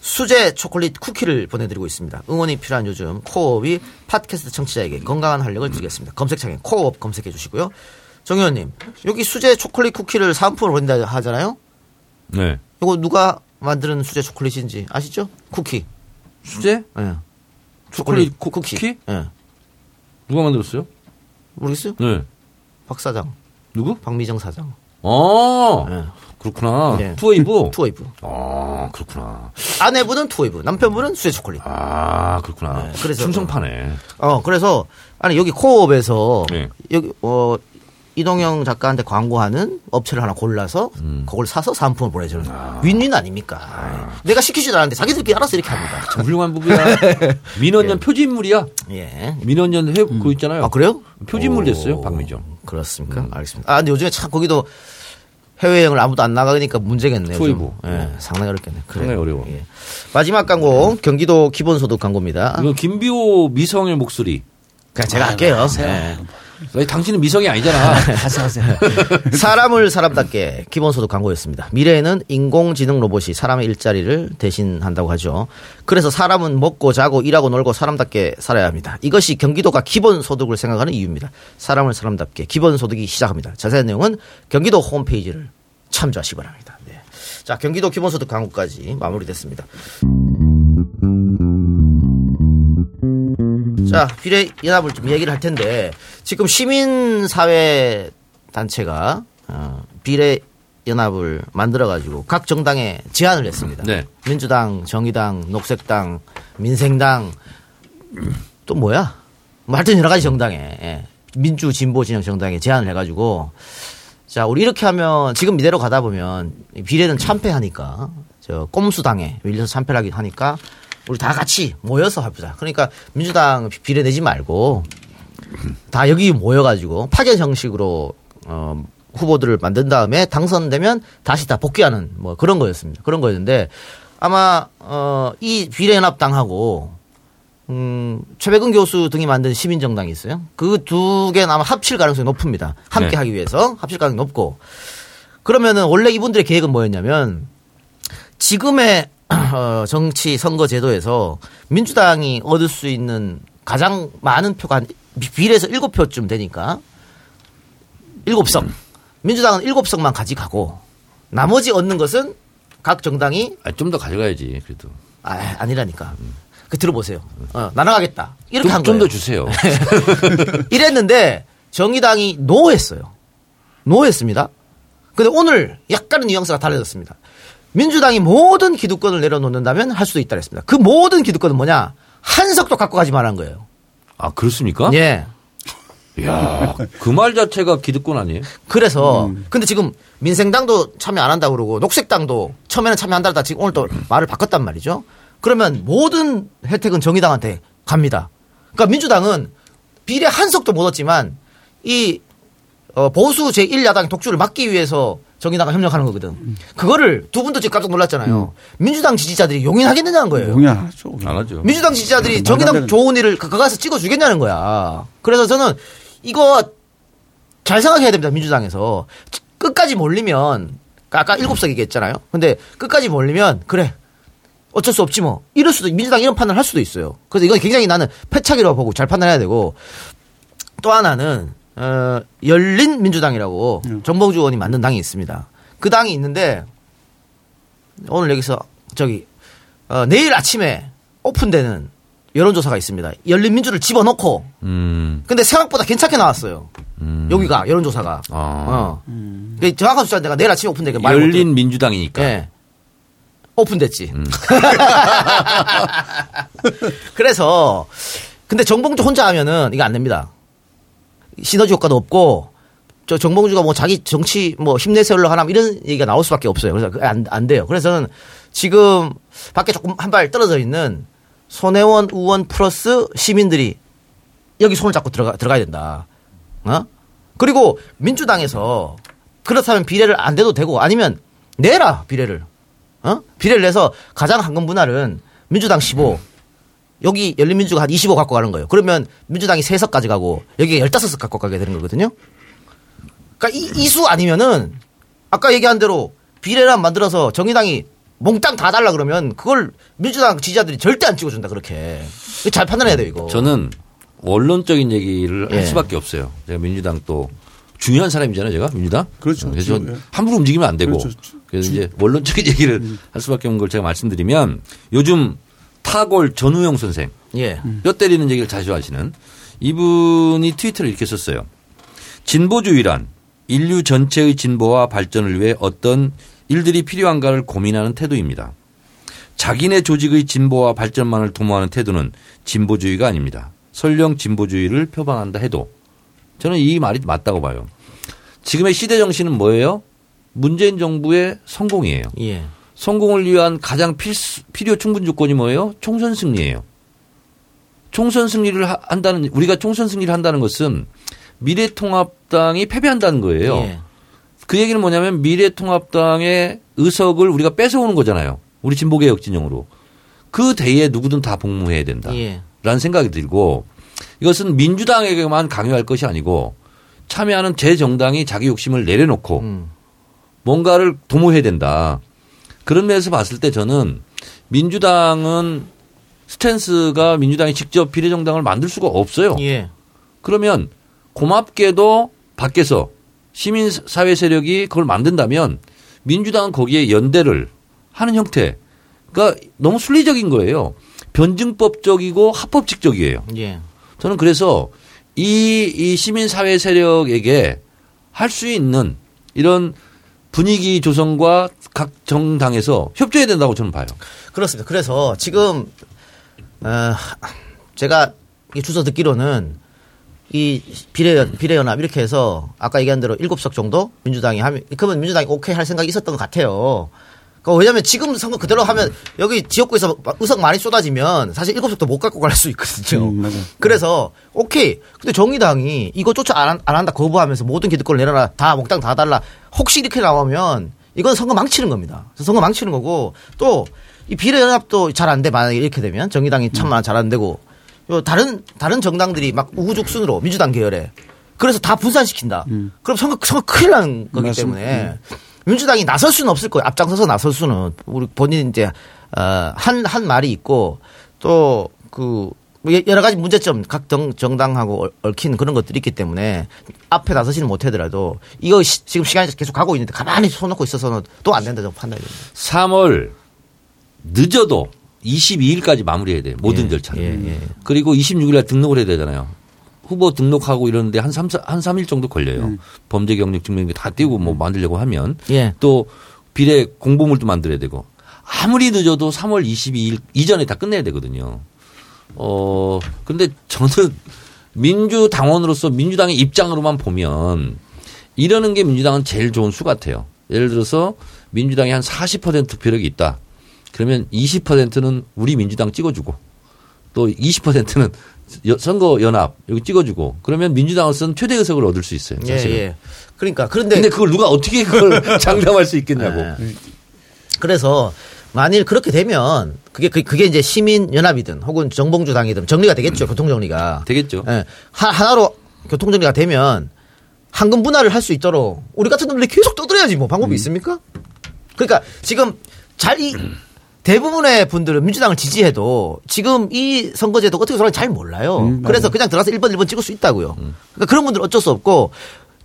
수제 초콜릿 쿠키를 보내드리고 있습니다. 응원이 필요한 요즘 코업이 팟캐스트 청취자에게 건강한 활력을 드리겠습니다. 검색창에 코업 검색해 주시고요. 정 의원님, 여기 수제 초콜릿 쿠키를 사은품으로 보낸다 하잖아요? 네. 이거 누가 만드는 수제 초콜릿인지 아시죠? 쿠키. 수제? 예. 초콜릿 코- 쿠키. 쿠키? 예. 누가 만들었어요? 모르겠어요? 네. 박 사장. 누구? 박미정 사장. 아, 예. 그렇구나. 예. 투웨이브? 투웨이브. 아, 그렇구나. 아내분은 투웨이브, 남편분은 수제 초콜릿. 아, 그렇구나. 네, 그래서- 충성파네. 어, 그래서, 아니, 여기 코어업에서, 네. 여기, 어, 이동영 작가한테 광고하는 업체를 하나 골라서, 음. 그걸 사서 사은품을 보내주는. 윈윈 아닙니까? 내가 시키지도 않았는데 자기들끼리 알아서 이렇게 합니다. 참 훌륭한 부부야. 민원년 표지인물이야. 예. 민원년 회, 그거 있잖아요. 아, 그래요? 표지인물 오, 됐어요, 박미정. 그렇습니까? 음. 알겠습니다. 아, 근데 요즘에 참 거기도 해외여행을 아무도 안 나가니까 문제겠네요. 좀. 예, 상당히 어렵겠네. 그래요. 상당히 어려워. 예. 마지막 광고, 경기도 기본소득 광고입니다. 이거 김비호 미성의 목소리. 그냥 제가 할게요. 예. 당신은 미성이 아니잖아. 하세요, 하세요. 사람을 사람답게 기본소득 광고였습니다. 미래에는 인공지능 로봇이 사람의 일자리를 대신한다고 하죠. 그래서 사람은 먹고 자고 일하고 놀고 사람답게 살아야 합니다. 이것이 경기도가 기본소득을 생각하는 이유입니다. 사람을 사람답게 기본소득이 시작합니다. 자세한 내용은 경기도 홈페이지를 참조하시기 바랍니다. 네. 자, 경기도 기본소득 강구까지 마무리됐습니다. 자, 비례 연합을 좀 얘기를 할 텐데 지금 시민사회 단체가 어, 비례 연합을 만들어 가지고 각 정당에 제안을 했습니다. 네. 민주당, 정의당, 녹색당, 민생당 또 뭐야? 뭐 하여튼 여러 가지 정당에 예. 민주 진보 진영 정당에 제안을 해가지고 자 우리 이렇게 하면 지금 이대로 가다 보면 비례는 참패하니까 저 꼼수당에 밀려서 참패를 하긴 하니까 우리 다 같이 모여서 해보자. 그러니까 민주당 비례 내지 말고 다 여기 모여가지고 파견 형식으로 어, 후보들을 만든 다음에 당선되면 다시 다 복귀하는 뭐 그런 거였습니다. 그런 거였는데 아마 어, 이 비례연합당하고 음, 최백은 교수 등이 만든 시민정당이 있어요. 그 두 개는 아마 합칠 가능성이 높습니다. 함께 네. 하기 위해서 합칠 가능성이 높고 그러면은 원래 이분들의 계획은 뭐였냐면 지금의 어, 정치 선거 제도에서 민주당이 얻을 수 있는 가장 많은 표가 한 비- 비례해서 7표쯤 되니까 7석. 민주당은 7석만 가져가고 나머지 얻는 것은 각 정당이 아, 좀 더 가져가야지 그래도. 아, 아니라니까. 그 들어보세요. 어, 나눠가겠다. 이렇게 한좀 거예요. 더 주세요. 이랬는데 정의당이 노했어요. 노했습니다. 근데 오늘 약간은 뉘앙스가 달라졌습니다. 민주당이 모든 기득권을 내려놓는다면 할 수도 있다 그랬습니다. 그 모든 기득권은 뭐냐? 한석도 갖고 가지 말한 거예요. 아 그렇습니까? 예. 야, 그 말 자체가 기득권 아니에요? 그래서 근데 지금 민생당도 참여 안 한다고 그러고 녹색당도 처음에는 참여 한다다 지금 오늘 또 말을 바꿨단 말이죠. 그러면 모든 혜택은 정의당한테 갑니다. 그러니까 민주당은 비례 한 석도 못 얻지만 이 어, 보수 제1야당 독주를 막기 위해서 정의당과 협력하는 거거든. 그거를 두 분도 지금 깜짝 놀랐잖아요. 민주당 지지자들이 용인하겠느냐는 거예요. 용인하죠. 안 하죠. 민주당 지지자들이 안 정의당 좋은 일을 가- 가서 찍어주겠냐는 거야. 그래서 저는 이거 잘 생각해야 됩니다. 민주당에서 끝까지 몰리면 아까 일곱 석 얘기했잖아요. 근데 끝까지 몰리면 그래 어쩔 수 없지 뭐 이럴 수도 민주당 이런 판단을 할 수도 있어요. 그래서 이건 굉장히 나는 패착이라고 보고 잘 판단해야 되고 또 하나는 어, 열린 민주당이라고 정봉주 의원이 만든 당이 있습니다. 그 당이 있는데 오늘 여기서 저기 어, 내일 아침에 오픈되는 여론조사가 있습니다. 열린 민주를 집어넣고 음. 근데 생각보다 괜찮게 나왔어요. 음. 여기가 여론조사가. 아. 어. 그 정확한 숫자 내가 내일 아침에 오픈되게 말 열린 민주당이니까. 예. 오픈됐지. 음. 그래서 근데 정봉주 혼자 하면은 이거 안 됩니다. 시너지 효과도 없고 저 정봉주가 뭐 자기 정치 뭐 힘내세우려 하나 뭐 이런 얘기가 나올 수밖에 없어요. 그래서 안, 안 돼요. 그래서 저는 지금 밖에 조금 한 발 떨어져 있는 손혜원 의원 플러스 시민들이 여기 손을 잡고 들어가 들어가야 된다. 어? 그리고 민주당에서 그렇다면 비례를 안 돼도 되고 아니면 내라 비례를. 어? 비례를 내서 가장 황금 분할은 민주당 15, 여기 열린민주가 한 25 갖고 가는 거예요. 그러면 민주당이 3석 가져가고 여기가 15석 갖고 가게 되는 거거든요. 그러니까 이, 이수 아니면은 아까 얘기한 대로 비례란 만들어서 정의당이 몽땅 다 달라 그러면 그걸 민주당 지지자들이 절대 안 찍어준다 그렇게 잘 판단해야 돼요 이거. 저는 원론적인 얘기를 예. 할 수밖에 없어요. 제가 민주당 또 중요한 사람이잖아요, 제가 민주당. 그렇죠. 그래서 예. 함부로 움직이면 안 되고. 그렇죠. 그래서 이제 원론적인 얘기를 할 수밖에 없는 걸 제가 말씀드리면 요즘 타골 전우영 선생 예. 뼈 때리는 얘기를 자주 하시는 이분이 트위터를 이렇게 썼어요. 진보주의란 인류 전체의 진보와 발전을 위해 어떤 일들이 필요한가를 고민하는 태도입니다. 자기네 조직의 진보와 발전만을 도모하는 태도는 진보주의가 아닙니다. 설령 진보주의를 표방한다 해도 저는 이 말이 맞다고 봐요. 지금의 시대 정신은 뭐예요? 문재인 정부의 성공이에요. 예. 성공을 위한 가장 필수, 필요 충분 조건이 뭐예요? 총선 승리예요. 총선 승리를 하- 한다는 우리가 총선 승리를 한다는 것은 미래통합당이 패배한다는 거예요. 예. 그 얘기는 뭐냐면 미래통합당의 의석을 우리가 뺏어오는 거잖아요. 우리 진보개혁 진영으로. 그 대의에 누구든 다 복무해야 된다. 예. 라는 생각이 들고 이것은 민주당에게만 강요할 것이 아니고 참여하는 제 정당이 자기 욕심을 내려놓고 음. 뭔가를 도모해야 된다. 그런 면에서 봤을 때 저는 민주당은 스탠스가 민주당이 직접 비례정당을 만들 수가 없어요. 예. 그러면 고맙게도 밖에서 시민 사회 세력이 그걸 만든다면 민주당은 거기에 연대를 하는 형태가 너무 순리적인 거예요. 변증법적이고 합법칙적이에요. 예. 저는 그래서 이, 이 시민 사회 세력에게 할 수 있는 이런 분위기 조성과 각 정당에서 협조해야 된다고 저는 봐요. 그렇습니다. 그래서 지금 어, 제가 이 주소 듣기로는 이 비례 비례연합 이렇게 해서 아까 얘기한 대로 일곱 석 정도 민주당이 하면 그러면 민주당이 오케이 할 생각이 있었던 것 같아요. 그 왜냐하면 지금 선거 그대로 하면 여기 지역구에서 의석 많이 쏟아지면 사실 일곱 석도 못 갖고 갈 수 있거든요. 음. 그래서 오케이. 근데 정의당이 이거조차 안, 한- 안 한다 거부하면서 모든 기득권을 내놔라 다 목당 다 달라. 혹시 이렇게 나오면 이건 선거 망치는 겁니다. 선거 망치는 거고 또 이 비례연합도 잘 안 돼. 만약에 이렇게 되면 정의당이 참만 잘안 되고 요 다른 다른 정당들이 막 우후죽순으로 민주당 계열에 그래서 다 분산시킨다. 그럼 선거 선거 큰일 나는 거기 맞습니다. 때문에 민주당이 나설 수는 없을 거예요. 앞장서서 나설 수는 우리 본인 이제 어한한 한 말이 있고 또그 여러 가지 문제점 각 정, 정당하고 얽- 얽힌 그런 것들이 있기 때문에 앞에 나서지는 못하더라도 이거 시- 지금 시간이 계속 가고 있는데 가만히 손 놓고 있어서는 또 안 된다 고 판단이 됩니다. 3월 늦어도 22일까지 마무리해야 돼요. 모든 예, 절차를. 예, 예. 그리고 26일 날 등록을 해야 되잖아요. 후보 등록하고 이러는데 한 3, 한 3일 정도 걸려요. 범죄 경력 증명기 다 띄우고 뭐 만들려고 하면 예. 또 비례 공보물도 만들어야 되고 아무리 늦어도 3월 22일 이전에 다 끝내야 되거든요. 어, 근데 저는 민주당원으로서 민주당의 입장으로만 보면 이러는 게 민주당은 제일 좋은 수 같아요. 예를 들어서 민주당이 한 40% 득표력이 있다. 그러면 20%는 우리 민주당 찍어주고 또 20%는 선거 연합 여기 찍어주고 그러면 민주당으로서는 최대 의석을 얻을 수 있어요. 예, 사실은. 예. 그러니까 그런데 근데 그걸 누가 어떻게 그걸 장담할 수 있겠냐고. 네. 그래서 만일 그렇게 되면 그게 그- 그게 이제 시민 연합이든 혹은 정봉주 당이든 정리가 되겠죠 교통 정리가 되겠죠. 예. 하- 하나로 교통 정리가 되면 황금 분할을 할 수 있도록 우리 같은 놈들이 계속 떠들어야지 뭐 방법이 있습니까? 그러니까 지금 잘 이 대부분의 분들은 민주당을 지지해도 지금 이 선거제도 어떻게 돌아가는지 잘 몰라요. 음, 그래서. 그냥 들어가서 1번, 1번 찍을 수 있다고요. 그러니까 그런 분들은 어쩔 수 없고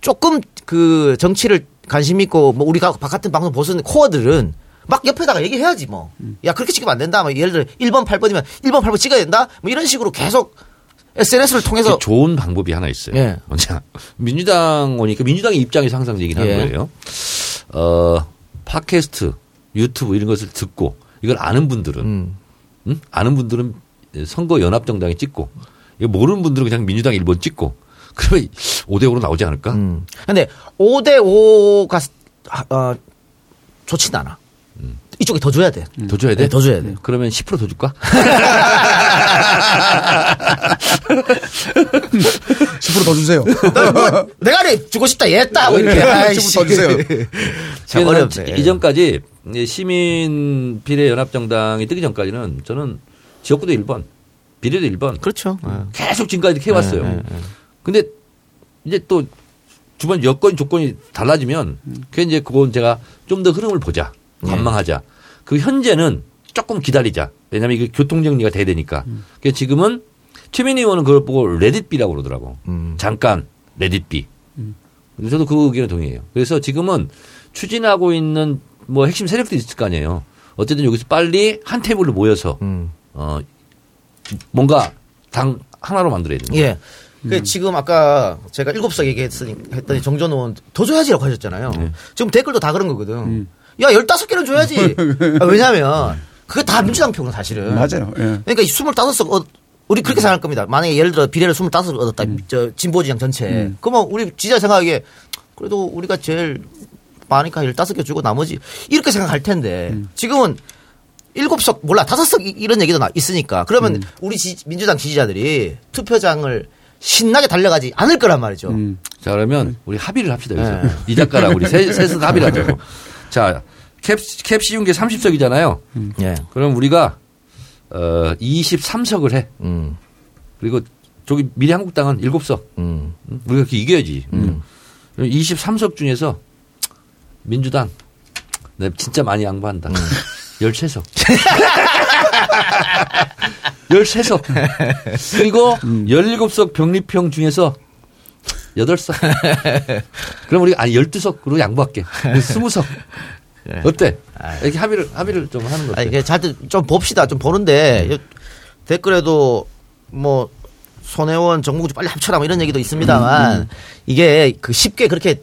조금 그 정치를 관심 있고 뭐 우리가 바깥은 방송 보시는 코어들은 막 옆에다가 얘기해야지 뭐. 야, 그렇게 찍으면 안 된다. 뭐 예를 들어 1번, 8번이면 1번, 8번 찍어야 된다. 뭐 이런 식으로 계속 SNS를 통해서 좋은 방법이 하나 있어요. 예. 먼저 민주당 오니까 민주당의 입장에서 항상 얘기를 예. 하는 거예요. 어, 팟캐스트, 유튜브 이런 것을 듣고 이걸 아는 분들은 음. 응? 아는 분들은 선거 연합 정당에 찍고 모르는 분들은 그냥 민주당 1번 찍고 그러면 5대 5로 나오지 않을까? 음. 근데 5대 5가 어, 좋진 않아. 이쪽에 더 줘야 돼. 더 줘야 돼? 네, 더 줘야 돼. 그러면 10%더 줄까? 10%더 주세요. 뭐, 내가 래 주고 싶다 얘다 뭐 이렇게. 아이씨. 10%더 주세요. 참 어렵네. 이전까지 시민 비례 연합 정당이 뜨기 전까지는 저는 지역구도 1번, 비례도 1번 그렇죠. 계속 지금까지 이렇게 해왔어요. 네, 네, 네. 근데 이제 또 주변 여건 조건이 달라지면 그게 이제 그건 제가 좀 더 흐름을 보자. 관망하자. 그 현재는 조금 기다리자. 왜냐하면 이게 교통 정리가 돼야 되니까. 그래서 지금은 최민희 의원은 그걸 보고 레딧비라고 그러더라고. 음. 잠깐 레딧비. 저도 그 의견에 동의해요. 그래서 지금은 추진하고 있는 뭐 핵심 세력들이 있을 거 아니에요. 어쨌든 여기서 빨리 한 테이블로 모여서 음. 어 뭔가 당 하나로 만들어야 된다. 예. 그 지금 아까 제가 일곱 석 얘기했으니 했더니 정전 의원 더 줘야지라고 하셨잖아요. 네. 지금 댓글도 다 그런 거거든. 야, 열다섯 개는 줘야지. 아, 왜냐면 그게 다 민주당 표거든 사실은. 맞아요. 예. 그러니까 이 25석 얻, 우리 그렇게 생각할 겁니다. 만약에 예를 들어 비례를 25석 얻었다. 저 진보지향 전체. 그러면 우리 지지자 생각하기에 그래도 우리가 제일 많으니까 15개 주고 나머지 이렇게 생각할 텐데 지금은 일곱 석 몰라 다섯 석 이- 이런 얘기도 나 있으니까 그러면 우리 지- 민주당 지지자들이 투표장을 신나게 달려가지 않을 거란 말이죠. 자 그러면 우리 합의를 합시다 네. 이 작가랑 우리 셋, 셋은 합의를 하자고. 자 캡, 캡 씌운 게 30석이잖아요. 예. 그럼 우리가 어 23석을 해. 음. 그리고 저기 미래 한국당은 7석. 음. 우리가 이렇게 이겨야지. 23석 중에서 민주당 내가 진짜 많이 양보한다. 13석. 13석. 그리고 17석 병립형 중에서 8석. 그럼 우리가 아니 12석으로 양보할게. 20석. 어때? 이렇게 합의를 합의를 좀 하는 거 아니, 어때? 이게 잘좀 봅시다. 좀 보는데 요- 댓글에도 뭐 손혜원 정무국 빨리 합쳐라 뭐 이런 얘기도 있습니다만 이게 그 쉽게 그렇게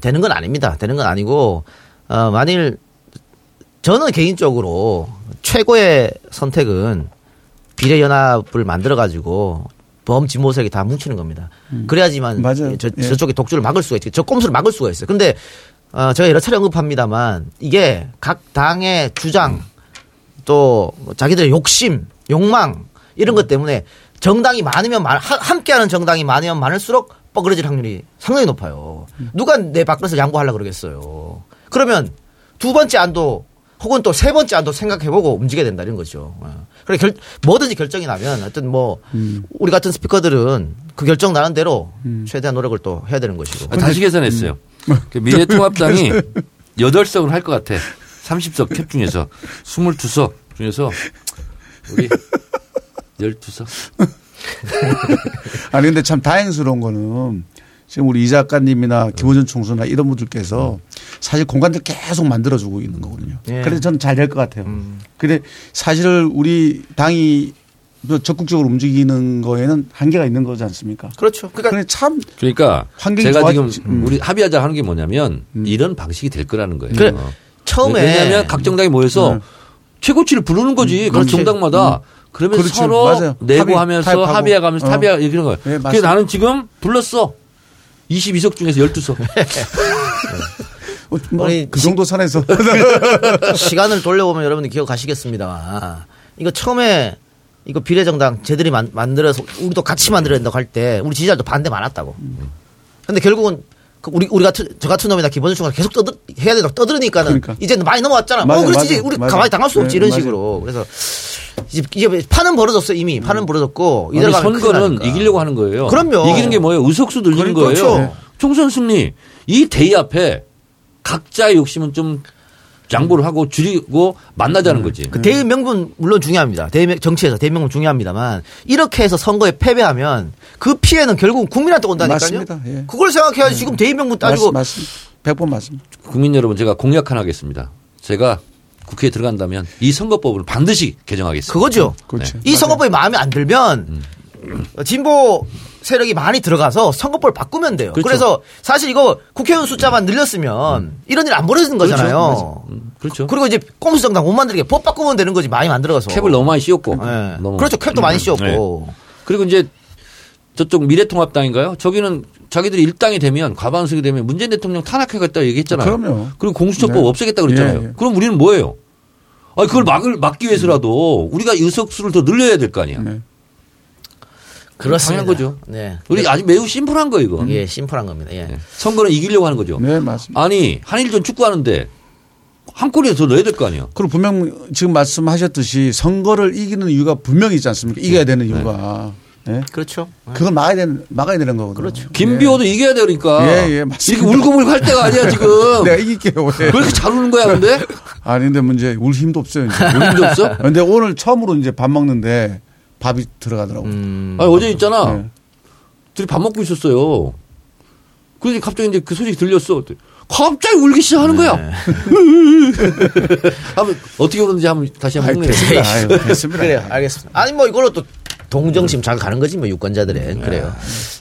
되는 건 아닙니다. 되는 건 아니고 어 만일 저는 개인적으로 최고의 선택은 비례연합을 만들어 가지고 범진보색이 다 뭉치는 겁니다. 그래야지만 맞아요. 저, 예. 저쪽에 독주를 막을 수가 있죠. 저 꼼수를 막을 수가 있어요. 근데 어, 제가 여러 차례 언급합니다만 이게 각 당의 주장 또뭐 자기들의 욕심, 욕망 이런 것 때문에 정당이 많으면 많, 하- 함께하는 정당이 많으면 많을수록 뻐그러질 확률이 상당히 높아요. 누가 내 밥그릇을 양보하려 그러겠어요. 그러면 두 번째 안도 혹은 또 세 번째 안도 생각해보고 움직여야 된다 이런 거죠. 어. 그래 결, 뭐든지 결정이 나면 하여튼 뭐 우리 같은 스피커들은 그 결정 나는 대로 최대한 노력을 또 해야 되는 것이고. 아, 다시 계산했어요. 그 미래통합당이 8석을 할 것 같아. 30석 캡 중에서 22석 중에서 우리 12석. 아니 근데 참 다행스러운 거는 지금 우리 이 작가님이나 김호준 총수나 이런 분들께서 사실 공간들 계속 만들어주고 있는 거거든요. 예. 그래서 저는 잘 될 것 같아요. 근데 사실 우리 당이 또 적극적으로 움직이는 거에는 한계가 있는 거지 않습니까? 그렇죠. 그러니까 참 그러니까 환경이 제가 좋아지- 지금 음. 우리 합의하자 하는 게 뭐냐면 이런 방식이 될 거라는 거예요. 그래, 처음에 왜냐하면 각 정당이 모여서 음. 최고치를 부르는 거지. 각 그렇지. 정당마다 그러면 그렇지. 서로 맞아요. 내고 합의, 하면서 타협하고. 합의해 가면서 어. 합의하 이런 거예요. 네, 그래서. 나는 지금 불렀어. 22석 중에서 12석. 어, 뭐 우리 그 정도 선에서 시간을 돌려보면 여러분들 기억하시겠습니다. 이거 처음에 이거 비례정당 쟤들이 만, 만들어서 우리도 같이 만들어야 된다고 할 때 우리 지지자도 반대 많았다고. 근데 결국은 그 우리 우리 같은 저 같은 놈이나 기본적 중간 계속 떠들 해야 된다고 떠들으니까는 그러니까. 이제는 많이 넘어왔잖아. 맞아요, 어 그렇지 맞아요, 우리 맞아요. 가만히 당할 수 없지 네, 이런. 식으로. 그래서 이제 이제 판은 벌어졌어 이미 판은 벌어졌고 아니, 이대로 가면 큰일 선거는. 이기려고 하는 거예요. 그럼요. 이기는 게 뭐예요? 의석수 늘리는 그러니까 거예요. 그렇죠. 총선 승리. 이 대의 앞에 각자의 욕심은 좀 양보를 하고 줄이고 만나자는 거지. 그 대의 명분 물론 중요합니다. 대의 정치에서 대의 명분 중요합니다만 이렇게 해서 선거에 패배하면 그 피해는 결국 국민한테 온다니까요. 맞습니다. 예. 그걸 생각해야지 지금 대의 명분 따지고 맞, 맞습니다. 100번 맞습니다. 국민 여러분 제가 공약 하나 하겠습니다. 제가 국회에 들어간다면 이 선거법을 반드시 개정하겠습니다. 그거죠. 그렇죠. 이 선거법이 마음에 안 들면 진보 세력이 많이 들어가서 선거법을 바꾸면 돼요. 그렇죠. 그래서 사실 이거 국회의원 숫자만 늘렸으면 이런 일 안 벌어지는 거잖아요. 그렇죠. 그리고 이제 꼼수 정당 못 만들게 법 바꾸면 되는 거지 많이 만들어서. 캡을 너무 많이 씌웠고. 네. 너무. 그렇죠. 캡도 많이 씌웠고. 네. 그리고 이제 저쪽 미래통합당인가요? 저기는 자기들이 일당이 되면 과반수이 되면 문재인 대통령 탄핵하겠다 얘기했잖아요. 그럼요. 그리고 공수처법 네. 없애겠다 그랬잖아요. 예, 예. 그럼 우리는 뭐예요? 아 그걸 막을 막기 위해서라도 우리가 의석수를 더 늘려야 될 거 아니야. 네. 그렇습니다. 당연한 거죠. 네. 우리 아주 매우 심플한 거 이거. 예, 심플한 겁니다. 예. 선거는 이기려고 하는 거죠. 네, 맞습니다. 아니 한일전 축구하는데 한 골이라도 더 넣어야 될 거 아니에요. 그리고 분명 지금 말씀하셨듯이 선거를 이기는 이유가 분명히 있지 않습니까? 이겨야 되는 이유가. 네. 그렇죠. 그걸 막아야 되는, 막아야 되는 거거든요. 그렇죠. 김비호도 이겨야 돼 그러니까. 예, 예, 맞습니다. 이렇게 울고불고 할 때가 아니야 지금. 내가 이길게요. 왜. 왜 이렇게 잘 우는 거야 근데? 아니, 근데 문제, 울 힘도 없어요. 이제. 울 힘도 없어? 근데 오늘 처음으로 이제 밥 먹는데 밥이 들어가더라고. 음. 아니 어제 있잖아. 네. 둘이 밥 먹고 있었어요. 그런데 갑자기 이제 그 소식이 들렸어. 갑자기 울기 시작하는 거야. 네. 한번 어떻게 울었는지 한번 다시 한번 됐습니다. 흉내. 아유, 됐습니다. 그래요. 알겠습니다. 아니 뭐 이걸로 또 동정심 잘 가는 거지 뭐 유권자들의 그래요.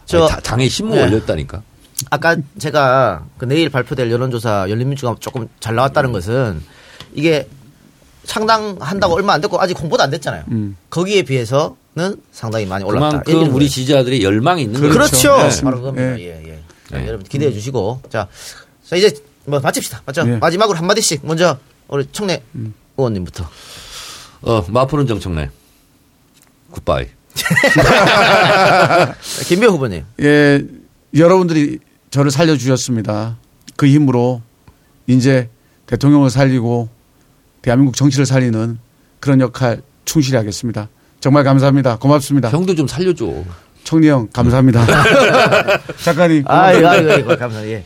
저 다- 당에 신문 네. 올렸다니까. 아까 제가 그 내일 발표될 여론조사 열린민주가 조금 잘 나왔다는 것은 이게 상당한다고 얼마 안 됐고 아직 공보도 안 됐잖아요. 음. 거기에 비해서는 상당히 많이 올랐다. 그만큼 우리 지지자들이 열망이 있는 거죠. 그렇죠. 네. 바로 그겁니다. 예. 예, 예. 자, 여러분 기대해 주시고 자, 자 이제 뭐 마칩시다. 맞죠? 예. 마지막으로 한 마디씩 먼저 우리 청래 의원님부터. 어, 마포는 정청래. 굿바이. 김배 후보님. 예, 여러분들이 저를 살려주셨습니다. 그 힘으로 이제 대통령을 살리고 대한민국 정치를 살리는 그런 역할 충실히 하겠습니다. 정말 감사합니다. 고맙습니다. 형도 좀 살려줘. 청리 형, 감사합니다. 작가님. 아이고, 아이고, 아이고, 감사합니다. 예.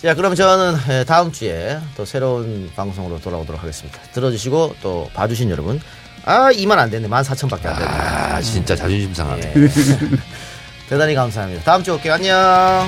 자, 그럼 저는 예, 다음 주에 또 새로운 방송으로 돌아오도록 하겠습니다. 들어주시고 또 봐주신 여러분. 아, 2만 안 됐네. 14,000밖에 안 됐네. 아, 진짜 자존심 상하네. 대단히 감사합니다. 다음 주에 올게요. 안녕.